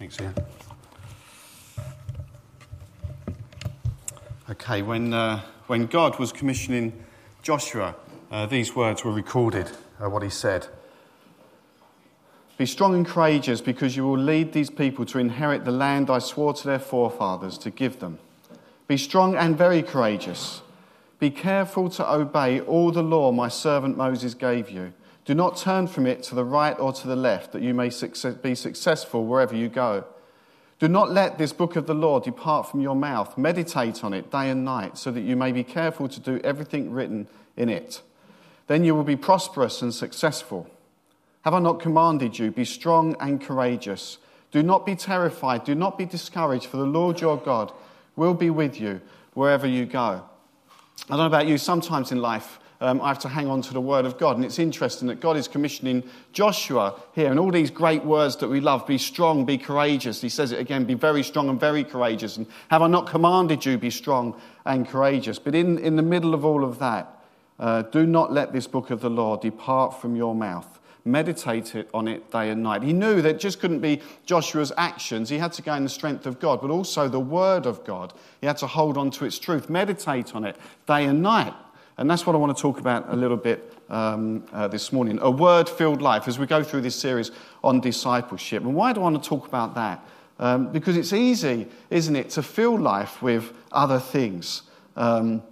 Thanks, Ian. Okay, when, uh, when God was commissioning Joshua, uh, these words were recorded, uh, what he said. Be strong and courageous because you will lead these people to inherit the land I swore to their forefathers to give them. Be strong and very courageous. Be careful to obey all the law my servant Moses gave you. Do not turn from it to the right or to the left, that you may be successful wherever you go. Do not let this book of the law depart from your mouth. Meditate on it day and night, so that you may be careful to do everything written in it. Then you will be prosperous and successful. Have I not commanded you? Be strong and courageous. Do not be terrified. Do not be discouraged, for the Lord your God will be with you wherever you go. I don't know about you, sometimes in life, um, I have to hang on to the word of God. And it's interesting that God is commissioning Joshua here and all these great words that we love be strong, be courageous. He says it again be very strong and very courageous. And have I not commanded you, be strong and courageous? But in, in the middle of all of that, uh, do not let this book of the law depart from your mouth meditate on it day and night. He knew that just couldn't be Joshua's actions. He had to gain the strength of God, but also the word of God. He had to hold on to its truth, meditate on it day and night. And that's what I want to talk about a little bit um, uh, this morning a word filled life as we go through this series on discipleship. And why do I want to talk about that? Um, because it's easy, isn't it, to fill life with other things. Um,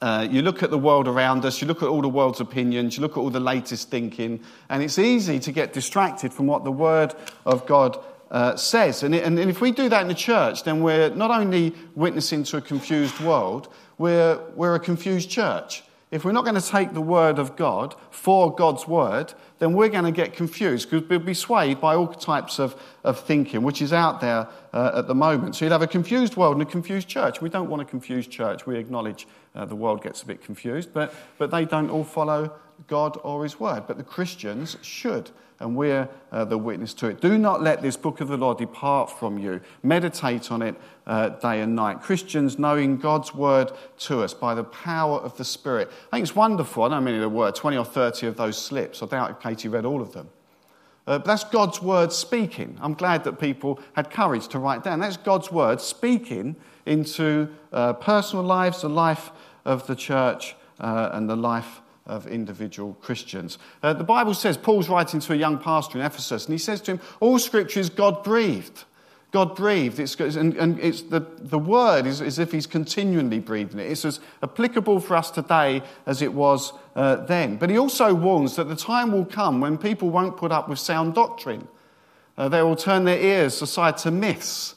uh, you look at the world around us, you look at all the world's opinions, you look at all the latest thinking, and it's easy to get distracted from what the Word of God uh, says. And, it, and, if we do that in the church, then we're not only witnessing to a confused world, we're, we're a confused church. If we're not going to take the Word of God for God's Word, then we're going to get confused because we'll be swayed by all types of, of thinking, which is out there uh, at the moment. So you'll have a confused world and a confused church. We don't want a confused church. We acknowledge uh, the world gets a bit confused, but, but they don't all follow God or His Word. But the Christians should, and we're uh, the witness to it. Do not let this book of the law depart from you. Meditate on it uh, day and night. Christians knowing God's Word to us by the power of the Spirit. I think it's wonderful. I don't mean there were 20 or 30 of those slips. I doubt if Katie read all of them. Uh, but that's God's Word speaking. I'm glad that people had courage to write down. That's God's Word speaking into uh, personal lives, the life of the church, uh, and the life of individual Christians. Uh, the Bible says, Paul's writing to a young pastor in Ephesus, and he says to him, All scripture is God breathed. God breathed. It's, and, and it's the, the word is as if he's continually breathing it. It's as applicable for us today as it was uh, then. But he also warns that the time will come when people won't put up with sound doctrine. Uh, they will turn their ears aside to myths.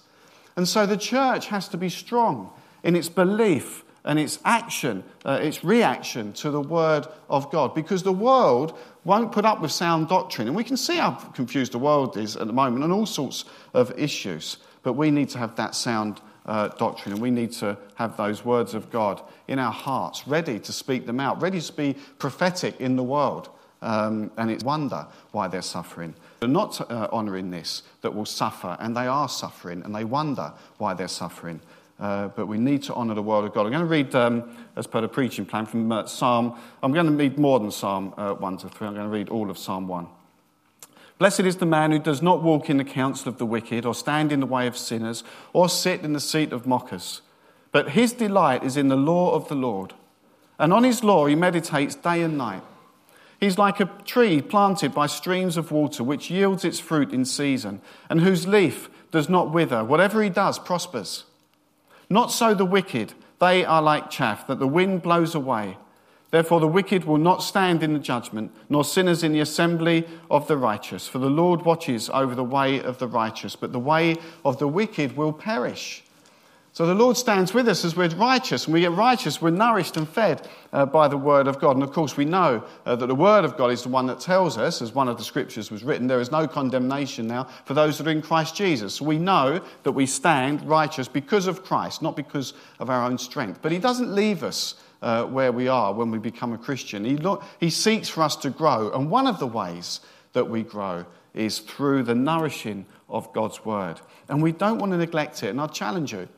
And so the church has to be strong in its belief and its action, uh, its reaction to the Word of God. Because the world won't put up with sound doctrine. And we can see how confused the world is at the moment on all sorts of issues. But we need to have that sound uh, doctrine and we need to have those words of God in our hearts, ready to speak them out, ready to be prophetic in the world. Um, and it's wonder why they're suffering. They're not uh, honouring this that will suffer, and they are suffering, and they wonder why they're suffering. Uh, but we need to honour the word of God. I'm going to read, um, as per the preaching plan, from uh, Psalm. I'm going to read more than Psalm uh, 1 to 3. I'm going to read all of Psalm 1. Blessed is the man who does not walk in the counsel of the wicked, or stand in the way of sinners, or sit in the seat of mockers. But his delight is in the law of the Lord. And on his law he meditates day and night. He's like a tree planted by streams of water, which yields its fruit in season, and whose leaf does not wither. Whatever he does prospers. Not so the wicked. They are like chaff that the wind blows away. Therefore, the wicked will not stand in the judgment, nor sinners in the assembly of the righteous. For the Lord watches over the way of the righteous, but the way of the wicked will perish. So the Lord stands with us as we're righteous, and we get righteous, we're nourished and fed uh, by the Word of God. And of course, we know uh, that the Word of God is the one that tells us, as one of the scriptures was written, there is no condemnation now for those that are in Christ Jesus. So we know that we stand righteous because of Christ, not because of our own strength. But He doesn't leave us uh, where we are when we become a Christian. He, he seeks for us to grow, and one of the ways that we grow is through the nourishing of God's Word. And we don't want to neglect it, and I challenge you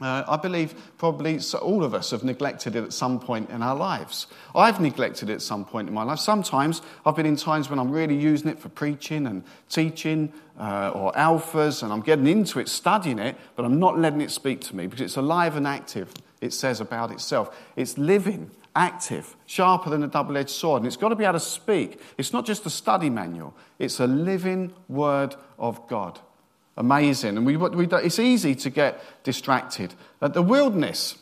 Uh, I believe probably all of us have neglected it at some point in our lives. I've neglected it at some point in my life. Sometimes I've been in times when I'm really using it for preaching and teaching uh, or alphas, and I'm getting into it, studying it, but I'm not letting it speak to me because it's alive and active, it says about itself. It's living, active, sharper than a double edged sword, and it's got to be able to speak. It's not just a study manual, it's a living word of God amazing. And we, we, it's easy to get distracted. Uh, the wilderness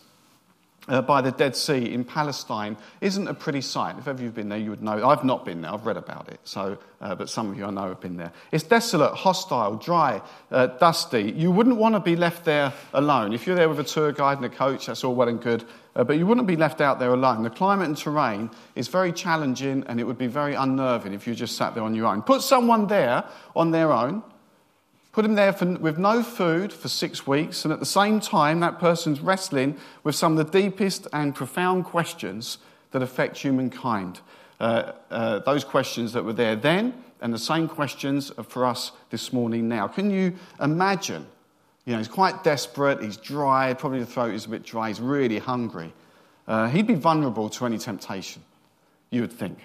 uh, by the Dead Sea in Palestine isn't a pretty sight. If ever you've been there, you would know. I've not been there, I've read about it, so, uh, but some of you I know have been there. It's desolate, hostile, dry, uh, dusty. You wouldn't want to be left there alone. If you're there with a tour guide and a coach, that's all well and good, uh, but you wouldn't be left out there alone. The climate and terrain is very challenging and it would be very unnerving if you just sat there on your own. Put someone there on their own Put him there for, with no food for six weeks, and at the same time, that person's wrestling with some of the deepest and profound questions that affect humankind. Uh, uh, those questions that were there then, and the same questions for us this morning now. Can you imagine? You know, he's quite desperate, he's dry, probably the throat is a bit dry, he's really hungry. Uh, he'd be vulnerable to any temptation, you would think.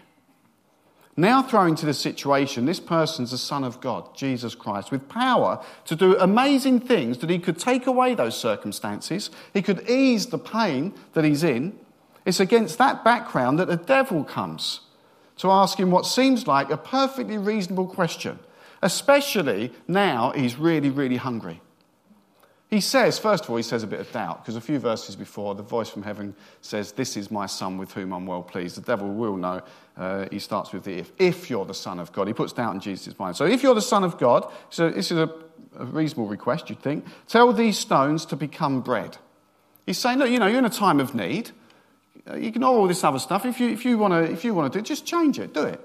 Now, throw into the situation, this person's the Son of God, Jesus Christ, with power to do amazing things that he could take away those circumstances, he could ease the pain that he's in. It's against that background that the devil comes to ask him what seems like a perfectly reasonable question, especially now he's really, really hungry. He says, first of all, he says a bit of doubt, because a few verses before, the voice from heaven says, This is my son with whom I'm well pleased. The devil will know. Uh, he starts with the if. If you're the son of God. He puts doubt in Jesus' mind. So if you're the son of God, so this is a, a reasonable request, you'd think, tell these stones to become bread. He's saying, Look, you know, you're in a time of need. Ignore all this other stuff. If you, if you want to do it, just change it, do it.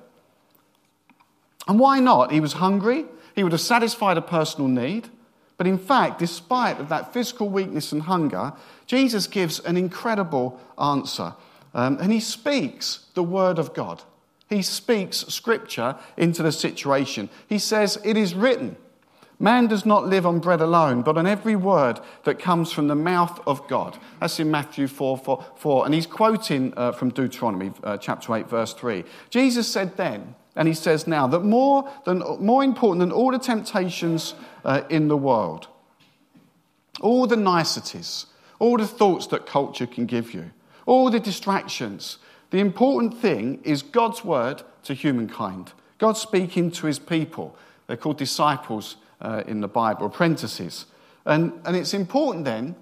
And why not? He was hungry. He would have satisfied a personal need. But in fact, despite of that physical weakness and hunger, Jesus gives an incredible answer. Um, and he speaks the word of God. He speaks scripture into the situation. He says, It is written, man does not live on bread alone, but on every word that comes from the mouth of God. That's in Matthew 4 4. 4. And he's quoting uh, from Deuteronomy uh, chapter 8, verse 3. Jesus said then, and he says now that more, than, more important than all the temptations uh, in the world, all the niceties, all the thoughts that culture can give you, all the distractions, the important thing is God's word to humankind. God speaking to his people. They're called disciples uh, in the Bible, apprentices. And, and it's important then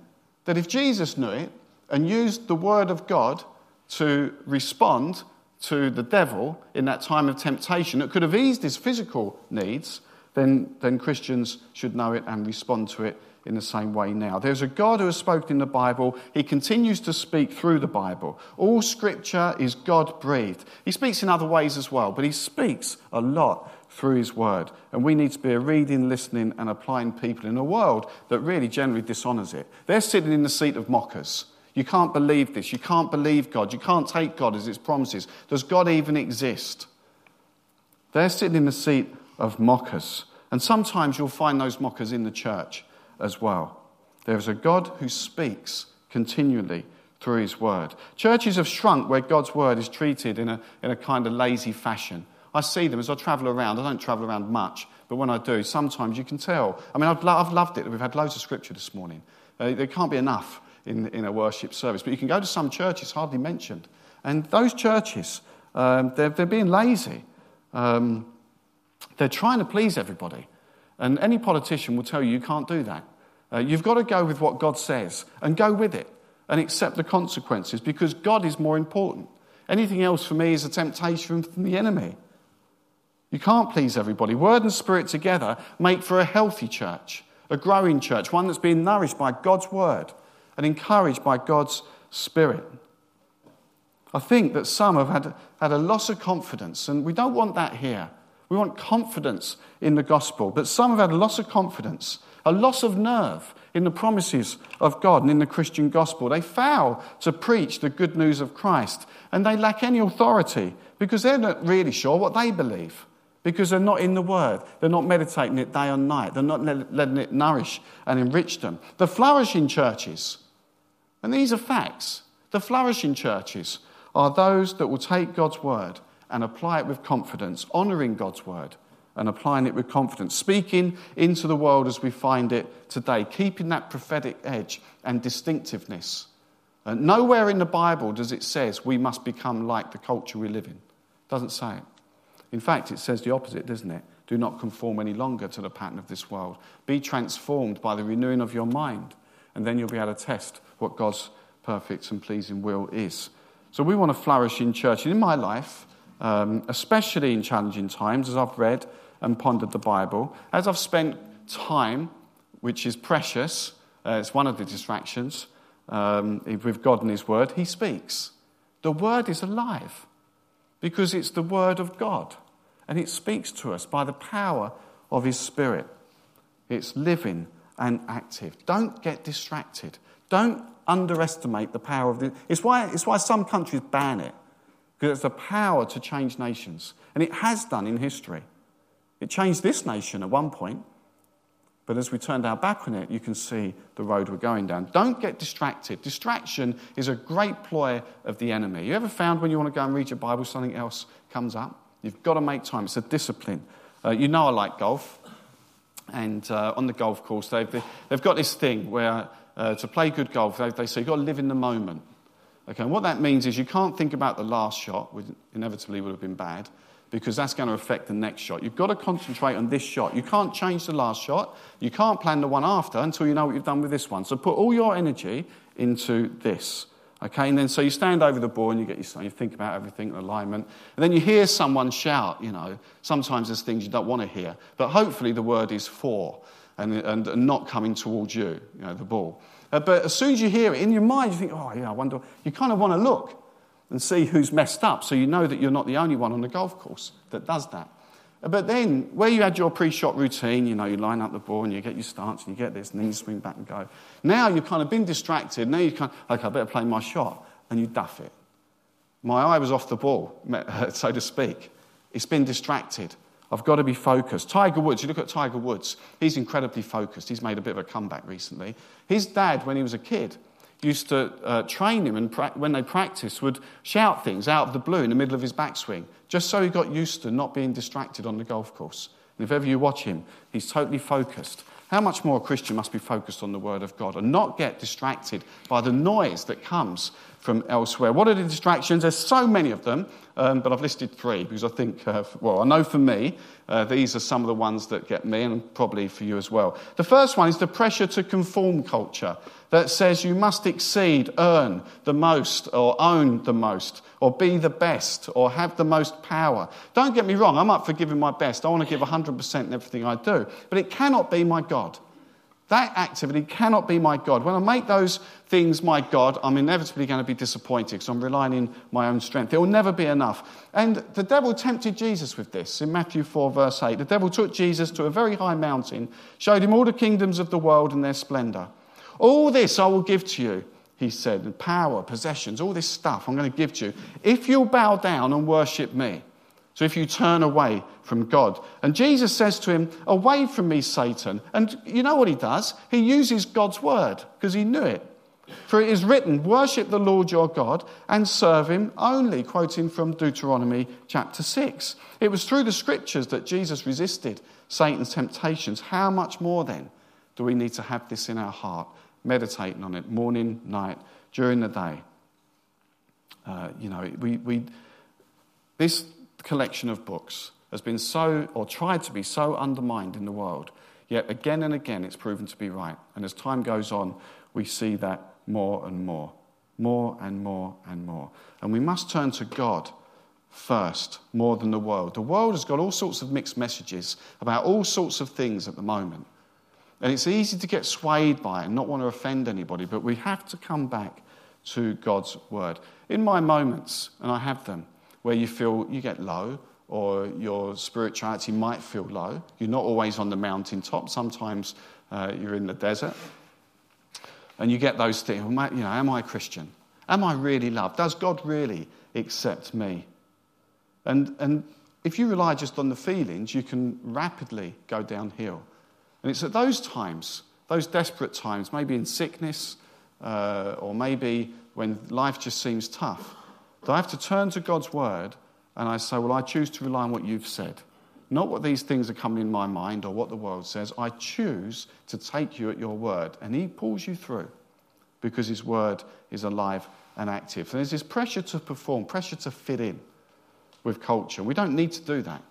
that if Jesus knew it and used the word of God to respond to the devil in that time of temptation that could have eased his physical needs, then, then Christians should know it and respond to it in the same way now. There's a God who has spoken in the Bible. He continues to speak through the Bible. All scripture is God breathed. He speaks in other ways as well, but he speaks a lot through his word. And we need to be a reading, listening, and applying people in a world that really generally dishonors it. They're sitting in the seat of mockers. You can't believe this. You can't believe God. You can't take God as His promises. Does God even exist? They're sitting in the seat of mockers. And sometimes you'll find those mockers in the church as well. There is a God who speaks continually through His word. Churches have shrunk where God's word is treated in a, in a kind of lazy fashion. I see them as I travel around. I don't travel around much, but when I do, sometimes you can tell. I mean, I've, I've loved it. That we've had loads of scripture this morning. Uh, there can't be enough in, in a worship service. But you can go to some churches, hardly mentioned. And those churches, um, they're, they're being lazy. Um, they're trying to please everybody. And any politician will tell you you can't do that. Uh, you've got to go with what God says and go with it and accept the consequences because God is more important. Anything else for me is a temptation from the enemy. You can't please everybody. Word and spirit together make for a healthy church, a growing church, one that's being nourished by God's word and encouraged by God's Spirit. I think that some have had, had a loss of confidence, and we don't want that here. We want confidence in the gospel, but some have had a loss of confidence, a loss of nerve in the promises of God and in the Christian gospel. They fail to preach the good news of Christ, and they lack any authority because they're not really sure what they believe because they're not in the Word. They're not meditating it day and night. They're not letting it nourish and enrich them. The flourishing churches, and these are facts, the flourishing churches are those that will take God's Word and apply it with confidence, honouring God's Word and applying it with confidence, speaking into the world as we find it today, keeping that prophetic edge and distinctiveness. Uh, nowhere in the Bible does it says we must become like the culture we live in. It doesn't say it. In fact, it says the opposite, doesn't it? Do not conform any longer to the pattern of this world. Be transformed by the renewing of your mind, and then you'll be able to test what God's perfect and pleasing will is. So we want to flourish in church. And in my life, um, especially in challenging times, as I've read and pondered the Bible, as I've spent time, which is precious, uh, it's one of the distractions, um, with God and His Word, He speaks. The Word is alive because it's the Word of God and it speaks to us by the power of His Spirit. It's living and active. Don't get distracted. Don't underestimate the power of the. It's why, it's why some countries ban it, because it's the power to change nations. And it has done in history. It changed this nation at one point, but as we turned our back on it, you can see the road we're going down. Don't get distracted. Distraction is a great ploy of the enemy. You ever found when you want to go and read your Bible, something else comes up? You've got to make time. It's a discipline. Uh, you know I like golf. And uh, on the golf course, they've, they've got this thing where uh, to play good golf, they, they say you've got to live in the moment. Okay, and what that means is you can't think about the last shot, which inevitably would have been bad, because that's going to affect the next shot. You've got to concentrate on this shot. You can't change the last shot. You can't plan the one after until you know what you've done with this one. So put all your energy into this. Okay, and then so you stand over the ball and you get your you think about everything, alignment, and then you hear someone shout, you know, sometimes there's things you don't want to hear, but hopefully the word is for and, and, not coming towards you, you know, the ball. Uh, but as soon as you hear it, in your mind you think, oh, yeah, I wonder, you kind of want to look and see who's messed up so you know that you're not the only one on the golf course that does that. But then, where you had your pre shot routine, you know, you line up the ball and you get your stance and you get this, and then you swing back and go. Now you've kind of been distracted. Now you kind of, okay, I better play my shot, and you duff it. My eye was off the ball, so to speak. It's been distracted. I've got to be focused. Tiger Woods, you look at Tiger Woods, he's incredibly focused. He's made a bit of a comeback recently. His dad, when he was a kid, used to uh, train him and pra- when they practiced would shout things out of the blue in the middle of his backswing just so he got used to not being distracted on the golf course and if ever you watch him he's totally focused how much more a christian must be focused on the word of god and not get distracted by the noise that comes from elsewhere what are the distractions there's so many of them um, but i've listed three because i think uh, well i know for me uh, these are some of the ones that get me and probably for you as well the first one is the pressure to conform culture that says you must exceed, earn the most, or own the most, or be the best, or have the most power. Don't get me wrong, I'm up for giving my best. I want to give 100% in everything I do. But it cannot be my God. That activity cannot be my God. When I make those things my God, I'm inevitably going to be disappointed because I'm relying in my own strength. It will never be enough. And the devil tempted Jesus with this in Matthew 4, verse 8. The devil took Jesus to a very high mountain, showed him all the kingdoms of the world and their splendor. All this I will give to you, he said, power, possessions, all this stuff I'm going to give to you, if you'll bow down and worship me. So if you turn away from God. And Jesus says to him, Away from me, Satan. And you know what he does? He uses God's word because he knew it. For it is written, Worship the Lord your God and serve him only, quoting from Deuteronomy chapter 6. It was through the scriptures that Jesus resisted Satan's temptations. How much more then do we need to have this in our heart? meditating on it morning, night, during the day. Uh, you know, we, we, this collection of books has been so, or tried to be so undermined in the world, yet again and again it's proven to be right. And as time goes on, we see that more and more, more and more and more. And we must turn to God first, more than the world. The world has got all sorts of mixed messages about all sorts of things at the moment. And it's easy to get swayed by it and not want to offend anybody, but we have to come back to God's word. In my moments, and I have them, where you feel you get low or your spirituality might feel low, you're not always on the mountaintop, sometimes uh, you're in the desert, and you get those things, you know, am I a Christian? Am I really loved? Does God really accept me? And, and if you rely just on the feelings, you can rapidly go downhill. And it's at those times, those desperate times, maybe in sickness, uh, or maybe when life just seems tough, that I have to turn to God's word and I say, Well, I choose to rely on what you've said. Not what these things are coming in my mind or what the world says. I choose to take you at your word. And He pulls you through because His word is alive and active. And there's this pressure to perform, pressure to fit in with culture. We don't need to do that.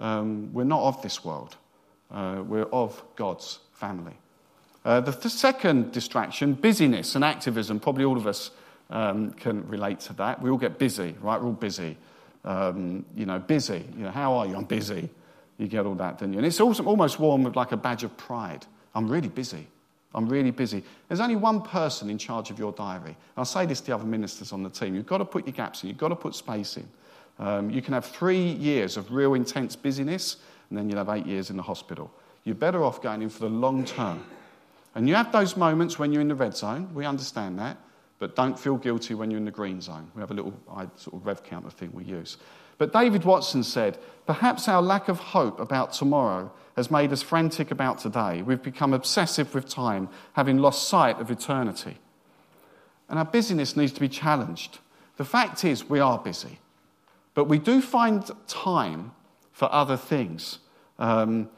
Um, we're not of this world, uh, we're of God's family. Uh, the, the, second distraction, busyness and activism, probably all of us um, can relate to that. We all get busy, right? We're all busy. Um, you know, busy. You know, how are you? I'm busy. You get all that, don't you? And it's also almost worn with like a badge of pride. I'm really busy. I'm really busy. There's only one person in charge of your diary. I'll say this to the other ministers on the team. You've got to put your gaps in, you've got to put space in. Um, you can have three years of real intense busyness, and then you'll have eight years in the hospital. You're better off going in for the long term. And you have those moments when you're in the red zone, we understand that, but don't feel guilty when you're in the green zone. We have a little sort of rev counter thing we use. But David Watson said, Perhaps our lack of hope about tomorrow has made us frantic about today. We've become obsessive with time, having lost sight of eternity. And our busyness needs to be challenged. The fact is, we are busy, but we do find time for other things. Um,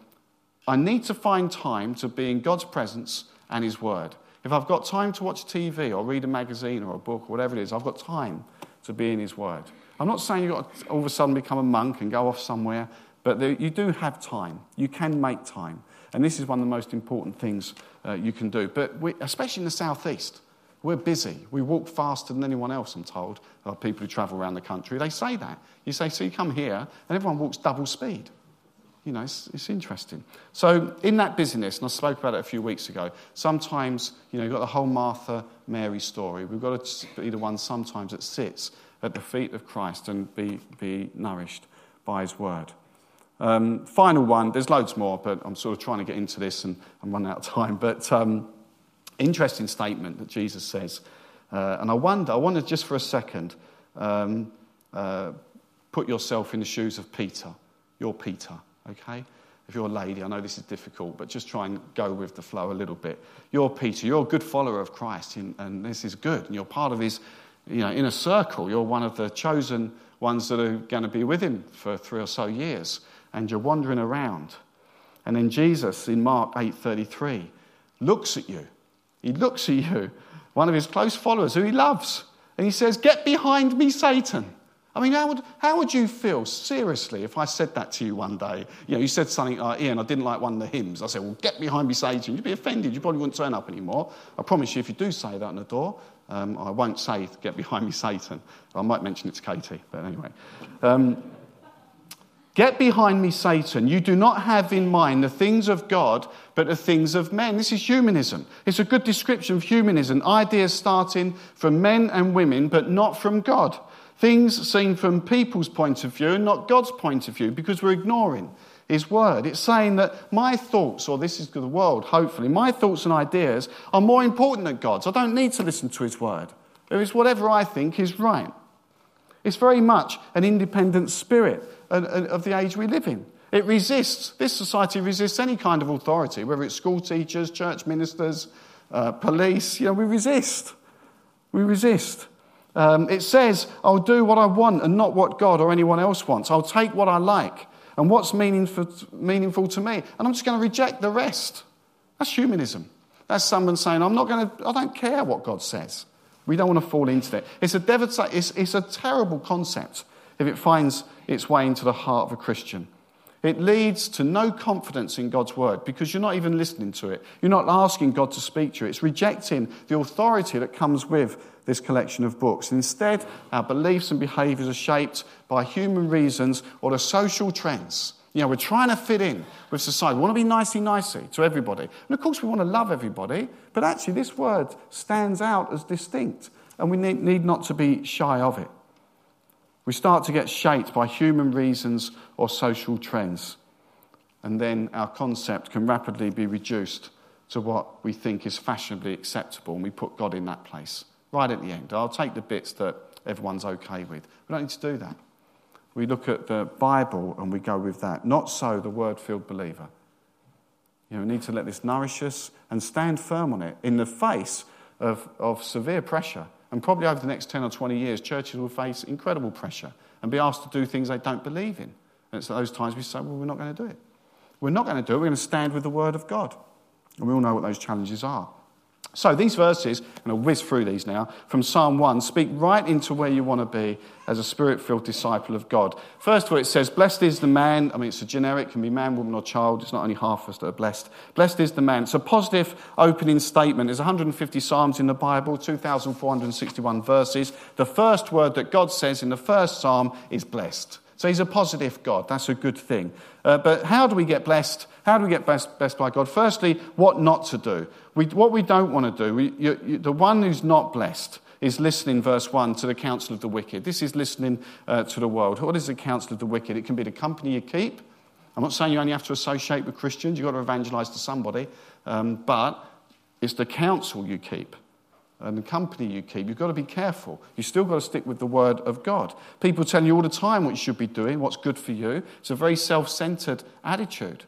I need to find time to be in God's presence and His Word. If I've got time to watch TV or read a magazine or a book or whatever it is, I've got time to be in His Word. I'm not saying you've got to all of a sudden become a monk and go off somewhere, but there, you do have time. You can make time. And this is one of the most important things uh, you can do. But we, especially in the southeast, we're busy. We walk faster than anyone else, I'm told. There people who travel around the country. They say that. You say, so you come here, and everyone walks double speed. You know, it's, it's interesting. So, in that busyness, and I spoke about it a few weeks ago, sometimes, you know, you've got the whole Martha Mary story. We've got to be the one sometimes that sits at the feet of Christ and be, be nourished by his word. Um, final one, there's loads more, but I'm sort of trying to get into this and I'm running out of time. But um, interesting statement that Jesus says. Uh, and I wonder, I wonder just for a second, um, uh, put yourself in the shoes of Peter. You're Peter, okay? If you're a lady, I know this is difficult, but just try and go with the flow a little bit. You're Peter, you're a good follower of Christ, and, this is good, and you're part of his you know, inner circle. You're one of the chosen ones that are going to be with him for three or so years, and you're wandering around. And then Jesus in Mark 8:33 looks at you. He looks at you, one of his close followers who he loves, and he says, "Get behind me, Satan." I mean, how would, how would you feel, seriously, if I said that to you one day? You know, you said something like, Ian, I didn't like one of the hymns. I said, well, get behind me, Satan. You'd be offended. You probably wouldn't turn up anymore. I promise you, if you do say that on the door, um, I won't say, get behind me, Satan. I might mention it to Katie, but anyway. Um, get behind me, Satan. You do not have in mind the things of God, but the things of men. This is humanism. It's a good description of humanism. Ideas starting from men and women, but not from God. Things seen from people's point of view and not God's point of view because we're ignoring his word. It's saying that my thoughts, or this is the world, hopefully, my thoughts and ideas are more important than God's. I don't need to listen to his word. It is whatever I think is right. It's very much an independent spirit of the age we live in. It resists, this society resists any kind of authority, whether it's school teachers, church ministers, uh, police. You know, we resist. We resist. Um, it says, I'll do what I want and not what God or anyone else wants. I'll take what I like and what's meaningful, meaningful to me. And I'm just going to reject the rest. That's humanism. That's someone saying, I'm not going to, I don't care what God says. We don't want to fall into that. It's a, devasta- it's, it's a terrible concept if it finds its way into the heart of a Christian. It leads to no confidence in God's word because you're not even listening to it. You're not asking God to speak to you. It's rejecting the authority that comes with this collection of books. Instead, our beliefs and behaviours are shaped by human reasons or the social trends. You know, we're trying to fit in with society. We want to be nicey nicey to everybody. And of course, we want to love everybody, but actually, this word stands out as distinct, and we need, need not to be shy of it. We start to get shaped by human reasons or social trends, and then our concept can rapidly be reduced to what we think is fashionably acceptable, and we put God in that place right at the end. I'll take the bits that everyone's okay with. We don't need to do that. We look at the Bible and we go with that. Not so the word filled believer. You know, we need to let this nourish us and stand firm on it in the face of, of severe pressure. And probably over the next 10 or 20 years, churches will face incredible pressure and be asked to do things they don't believe in. And it's at those times we say, well, we're not going to do it. We're not going to do it. We're going to stand with the Word of God. And we all know what those challenges are. So these verses, and I'll whiz through these now, from Psalm 1, speak right into where you want to be as a spirit filled disciple of God. First of all, it says, Blessed is the man. I mean, it's a generic, can be man, woman, or child. It's not only half of us that are blessed. Blessed is the man. It's a positive opening statement. There's 150 Psalms in the Bible, 2,461 verses. The first word that God says in the first Psalm is blessed. So he's a positive God. That's a good thing. Uh, but how do we get blessed? How do we get blessed, blessed by God? Firstly, what not to do. We, what we don't want to do, we, you, you, the one who's not blessed is listening, verse 1, to the counsel of the wicked. This is listening uh, to the world. What is the counsel of the wicked? It can be the company you keep. I'm not saying you only have to associate with Christians, you've got to evangelize to somebody, um, but it's the counsel you keep and the company you keep. You've got to be careful. You've still got to stick with the word of God. People tell you all the time what you should be doing, what's good for you. It's a very self centered attitude.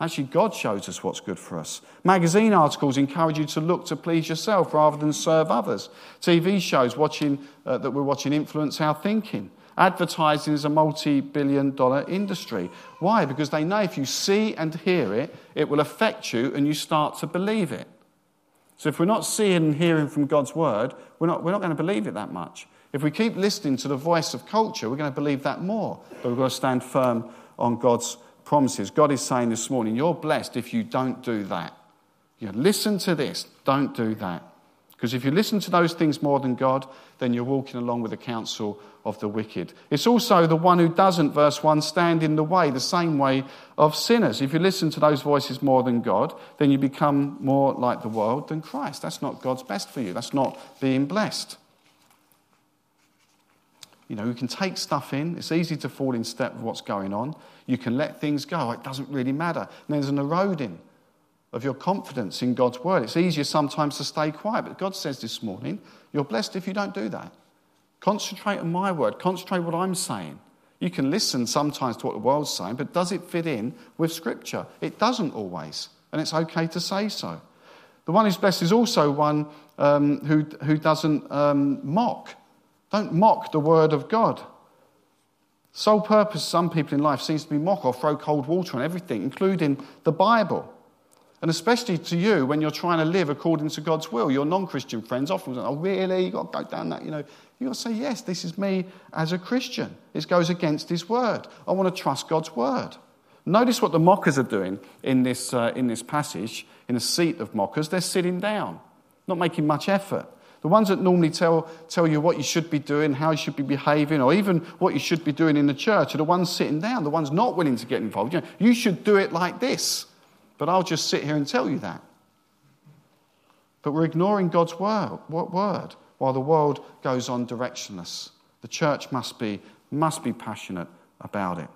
Actually, God shows us what's good for us. Magazine articles encourage you to look to please yourself rather than serve others. TV shows watching, uh, that we're watching influence our thinking. Advertising is a multi billion dollar industry. Why? Because they know if you see and hear it, it will affect you and you start to believe it. So if we're not seeing and hearing from God's word, we're not, we're not going to believe it that much. If we keep listening to the voice of culture, we're going to believe that more. But we've got to stand firm on God's promises. God is saying this morning, you're blessed if you don't do that. You listen to this, don't do that. Because if you listen to those things more than God, then you're walking along with the counsel of the wicked. It's also the one who doesn't, verse 1, stand in the way, the same way of sinners. If you listen to those voices more than God, then you become more like the world than Christ. That's not God's best for you. That's not being blessed. You know, you can take stuff in. It's easy to fall in step with what's going on. You can let things go. It doesn't really matter. And there's an eroding of your confidence in God's word. It's easier sometimes to stay quiet, but God says this morning, you're blessed if you don't do that. Concentrate on my word, concentrate what I'm saying. You can listen sometimes to what the world's saying, but does it fit in with Scripture? It doesn't always, and it's okay to say so. The one who's blessed is also one um, who, who doesn't um, mock. Don't mock the word of God. Sole purpose, some people in life seems to be mock or throw cold water on everything, including the Bible. And especially to you when you're trying to live according to God's will. Your non Christian friends often say, Oh, really? You've got to go down that, you know. You've got to say, Yes, this is me as a Christian. This goes against His word. I want to trust God's word. Notice what the mockers are doing in this, uh, in this passage, in the seat of mockers. They're sitting down, not making much effort. The ones that normally tell, tell you what you should be doing, how you should be behaving, or even what you should be doing in the church are the ones sitting down, the ones not willing to get involved. You, know, you should do it like this. But I'll just sit here and tell you that. But we're ignoring God's word, word while the world goes on directionless. The church must be, must be passionate about it.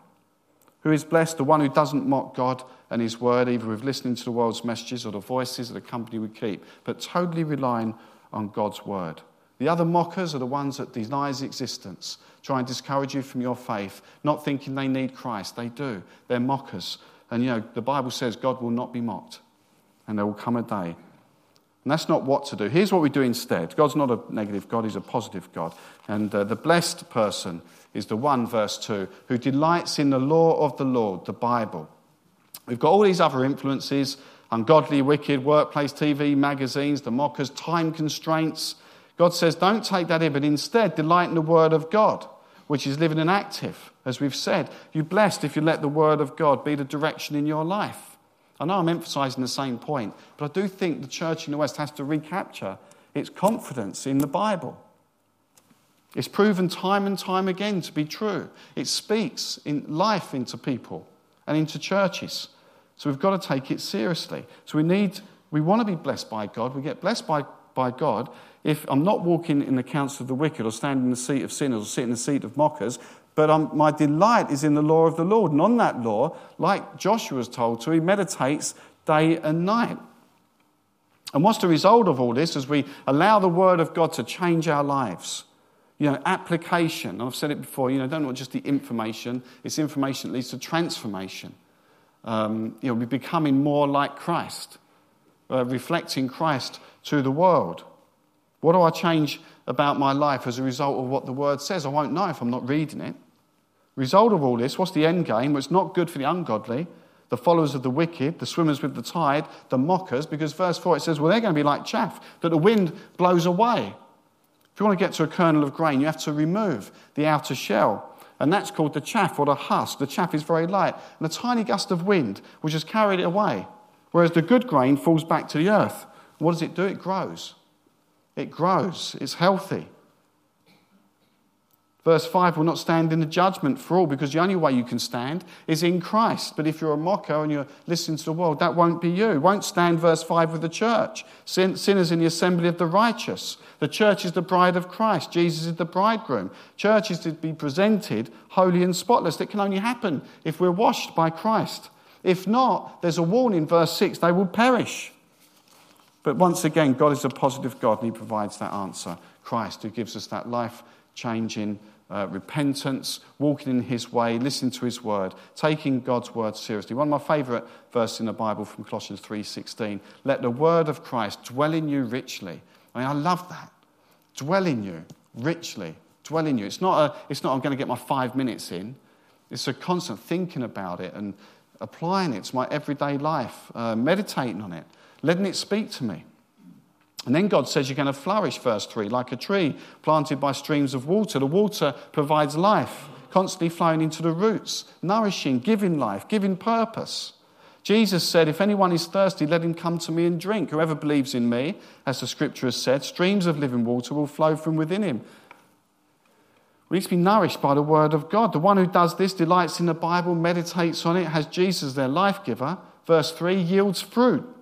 Who is blessed? The one who doesn't mock God and his word, either with listening to the world's messages or the voices of the company we keep, but totally relying on God's word. The other mockers are the ones that deny his existence, try and discourage you from your faith, not thinking they need Christ. They do. They're mockers. And you know, the Bible says God will not be mocked, and there will come a day. And that's not what to do. Here's what we do instead God's not a negative God, He's a positive God. And uh, the blessed person is the one, verse 2, who delights in the law of the Lord, the Bible. We've got all these other influences ungodly, wicked, workplace, TV, magazines, the mockers, time constraints. God says, don't take that in, but instead delight in the word of God which is living and active, as we've said. You're blessed if you let the Word of God be the direction in your life. I know I'm emphasizing the same point, but I do think the church in the West has to recapture its confidence in the Bible. It's proven time and time again to be true. It speaks in life into people and into churches. So we've got to take it seriously. So we need, we want to be blessed by God. We get blessed by, by God if I'm not walking in the counsel of the wicked or standing in the seat of sinners or sitting in the seat of mockers, but I'm, my delight is in the law of the Lord. And on that law, like Joshua was told to, he meditates day and night. And what's the result of all this as we allow the Word of God to change our lives? You know, application. I've said it before, you know, don't want just the information, it's information that leads to transformation. Um, you know, we're becoming more like Christ, uh, reflecting Christ to the world. What do I change about my life as a result of what the word says? I won't know if I'm not reading it. Result of all this, what's the end game? Well, it's not good for the ungodly, the followers of the wicked, the swimmers with the tide, the mockers, because verse 4 it says, well, they're going to be like chaff that the wind blows away. If you want to get to a kernel of grain, you have to remove the outer shell. And that's called the chaff or the husk. The chaff is very light. And a tiny gust of wind will just carry it away. Whereas the good grain falls back to the earth. What does it do? It grows. It grows. It's healthy. Verse 5 will not stand in the judgment for all because the only way you can stand is in Christ. But if you're a mocker and you're listening to the world, that won't be you. Won't stand, verse 5, with the church. Sin- sinners in the assembly of the righteous. The church is the bride of Christ. Jesus is the bridegroom. Church is to be presented holy and spotless. That can only happen if we're washed by Christ. If not, there's a warning, verse 6 they will perish. But once again, God is a positive God and He provides that answer. Christ, who gives us that life changing uh, repentance, walking in His way, listening to His word, taking God's word seriously. One of my favourite verses in the Bible from Colossians 3:16. Let the word of Christ dwell in you richly. I mean, I love that. Dwell in you richly. Dwell in you. It's not, a, it's not I'm going to get my five minutes in. It's a constant thinking about it and applying it to my everyday life, uh, meditating on it, letting it speak to me. And then God says you're going to flourish, verse 3, like a tree planted by streams of water. The water provides life, constantly flowing into the roots, nourishing, giving life, giving purpose. Jesus said, If anyone is thirsty, let him come to me and drink. Whoever believes in me, as the scripture has said, streams of living water will flow from within him. We need to be nourished by the word of God. The one who does this delights in the Bible, meditates on it, has Jesus their life giver. Verse 3 yields fruit.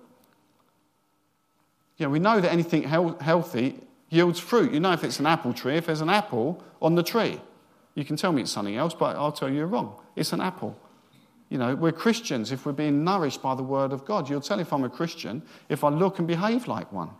Know, we know that anything healthy yields fruit. You know if it's an apple tree, if there's an apple on the tree. You can tell me it's something else, but I'll tell you you're wrong. It's an apple. You know, we're Christians if we're being nourished by the Word of God. You'll tell if I'm a Christian if I look and behave like one.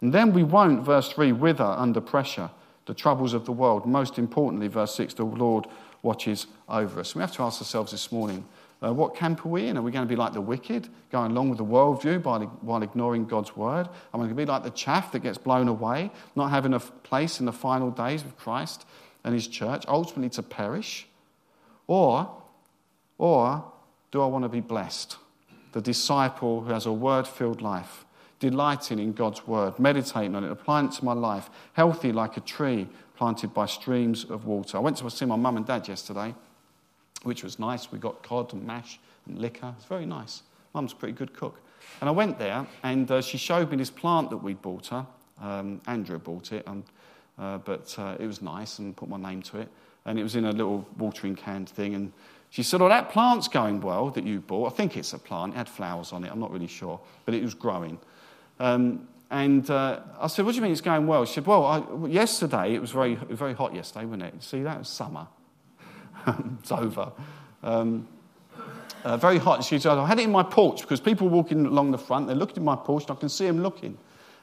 And then we won't, verse 3, wither under pressure, the troubles of the world. Most importantly, verse 6, the Lord watches over us. We have to ask ourselves this morning uh, what camp are we in? Are we going to be like the wicked, going along with the worldview by, while ignoring God's word? Are we going to be like the chaff that gets blown away, not having a place in the final days of Christ and his church, ultimately to perish? Or, or do I want to be blessed? The disciple who has a word filled life, delighting in God's word, meditating on it, applying it to my life, healthy like a tree planted by streams of water. I went to see my mum and dad yesterday which was nice. We got cod and mash and liquor. It's very nice. Mum's a pretty good cook. And I went there, and uh, she showed me this plant that we'd bought her. Um, Andrew bought it, um, uh, but uh, it was nice and put my name to it. And it was in a little watering can thing. And she said, Oh, that plant's going well that you bought. I think it's a plant. It had flowers on it. I'm not really sure. But it was growing. Um, and uh, I said, What do you mean it's going well? She said, Well, I, yesterday, it was very, very hot yesterday, wasn't it? See, that was summer. it's over. Um, uh, very hot. She said, I had it in my porch because people walking along the front, they're looking at my porch and I can see them looking.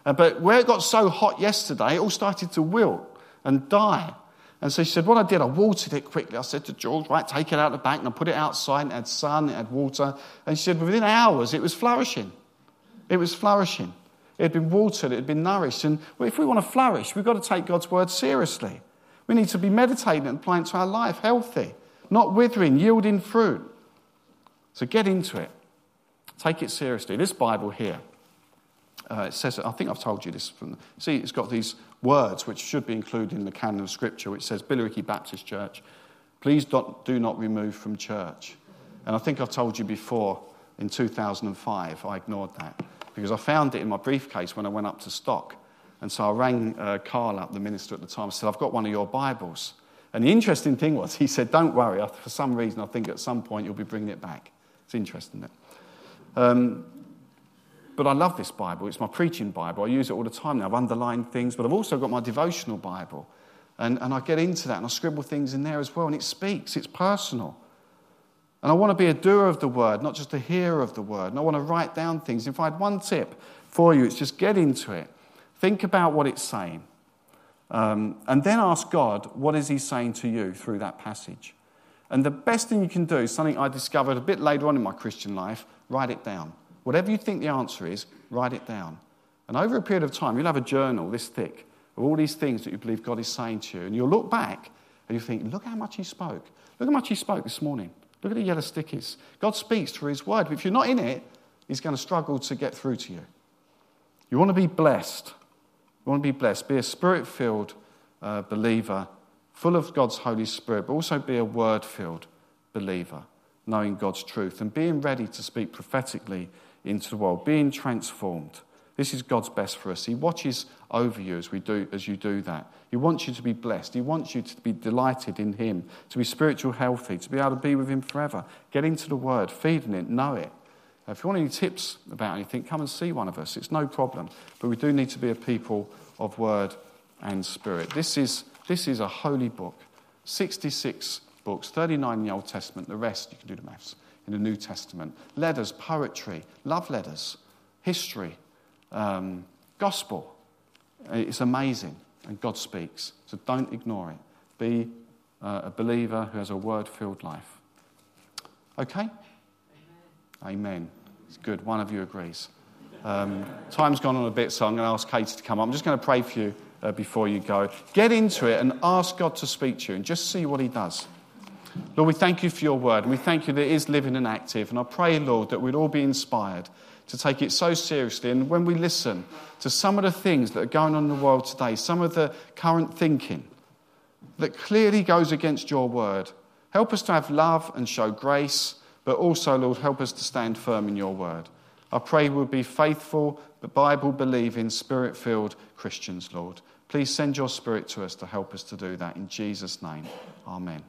Uh, but where it got so hot yesterday, it all started to wilt and die. And so she said, What I did, I watered it quickly. I said to George, Right, take it out of the back. And I put it outside, and it had sun, it had water. And she said, Within hours, it was flourishing. It was flourishing. It had been watered, it had been nourished. And if we want to flourish, we've got to take God's word seriously. We need to be meditating and applying to our life, healthy, not withering, yielding fruit. So get into it. Take it seriously. This Bible here, uh, it says, I think I've told you this. From, see, it's got these words which should be included in the canon of Scripture, which says, Billericay Baptist Church, please do not remove from church. And I think I've told you before in 2005, I ignored that because I found it in my briefcase when I went up to stock. And so I rang uh, Carl up, the minister at the time, and said, I've got one of your Bibles. And the interesting thing was, he said, Don't worry, for some reason, I think at some point you'll be bringing it back. It's interesting, is um, but I love this Bible. It's my preaching Bible. I use it all the time now. I've underlined things, but I've also got my devotional Bible. And, and I get into that and I scribble things in there as well. And it speaks, it's personal. And I want to be a doer of the word, not just a hearer of the word. And I want to write down things. If I had one tip for you, it's just get into it. Think about what it's saying. Um, and then ask God, what is He saying to you through that passage? And the best thing you can do, something I discovered a bit later on in my Christian life, write it down. Whatever you think the answer is, write it down. And over a period of time, you'll have a journal this thick of all these things that you believe God is saying to you. And you'll look back and you think, look how much He spoke. Look how much He spoke this morning. Look at the yellow stickies. God speaks through His word. But if you're not in it, He's going to struggle to get through to you. You want to be blessed. You want to be blessed. Be a spirit filled uh, believer, full of God's Holy Spirit, but also be a word filled believer, knowing God's truth and being ready to speak prophetically into the world, being transformed. This is God's best for us. He watches over you as, we do, as you do that. He wants you to be blessed. He wants you to be delighted in Him, to be spiritual healthy, to be able to be with Him forever. Get into the Word, feed in it, know it. If you want any tips about anything, come and see one of us. It's no problem. But we do need to be a people of Word and Spirit. This is, this is a holy book. 66 books, 39 in the Old Testament, the rest, you can do the maths, in the New Testament. Letters, poetry, love letters, history, um, gospel. It's amazing, and God speaks. So don't ignore it. Be uh, a believer who has a word filled life. Okay? Amen. Amen. It's good. One of you agrees. Um, time's gone on a bit, so I'm going to ask Katie to come up. I'm just going to pray for you uh, before you go. Get into it and ask God to speak to you and just see what He does. Lord, we thank you for your word, and we thank you that it is living and active. And I pray, Lord, that we'd all be inspired to take it so seriously. And when we listen to some of the things that are going on in the world today, some of the current thinking that clearly goes against your word, help us to have love and show grace, but also, Lord, help us to stand firm in your word. I pray we'll be faithful, but Bible believing, spirit filled Christians, Lord. Please send your spirit to us to help us to do that. In Jesus' name, amen.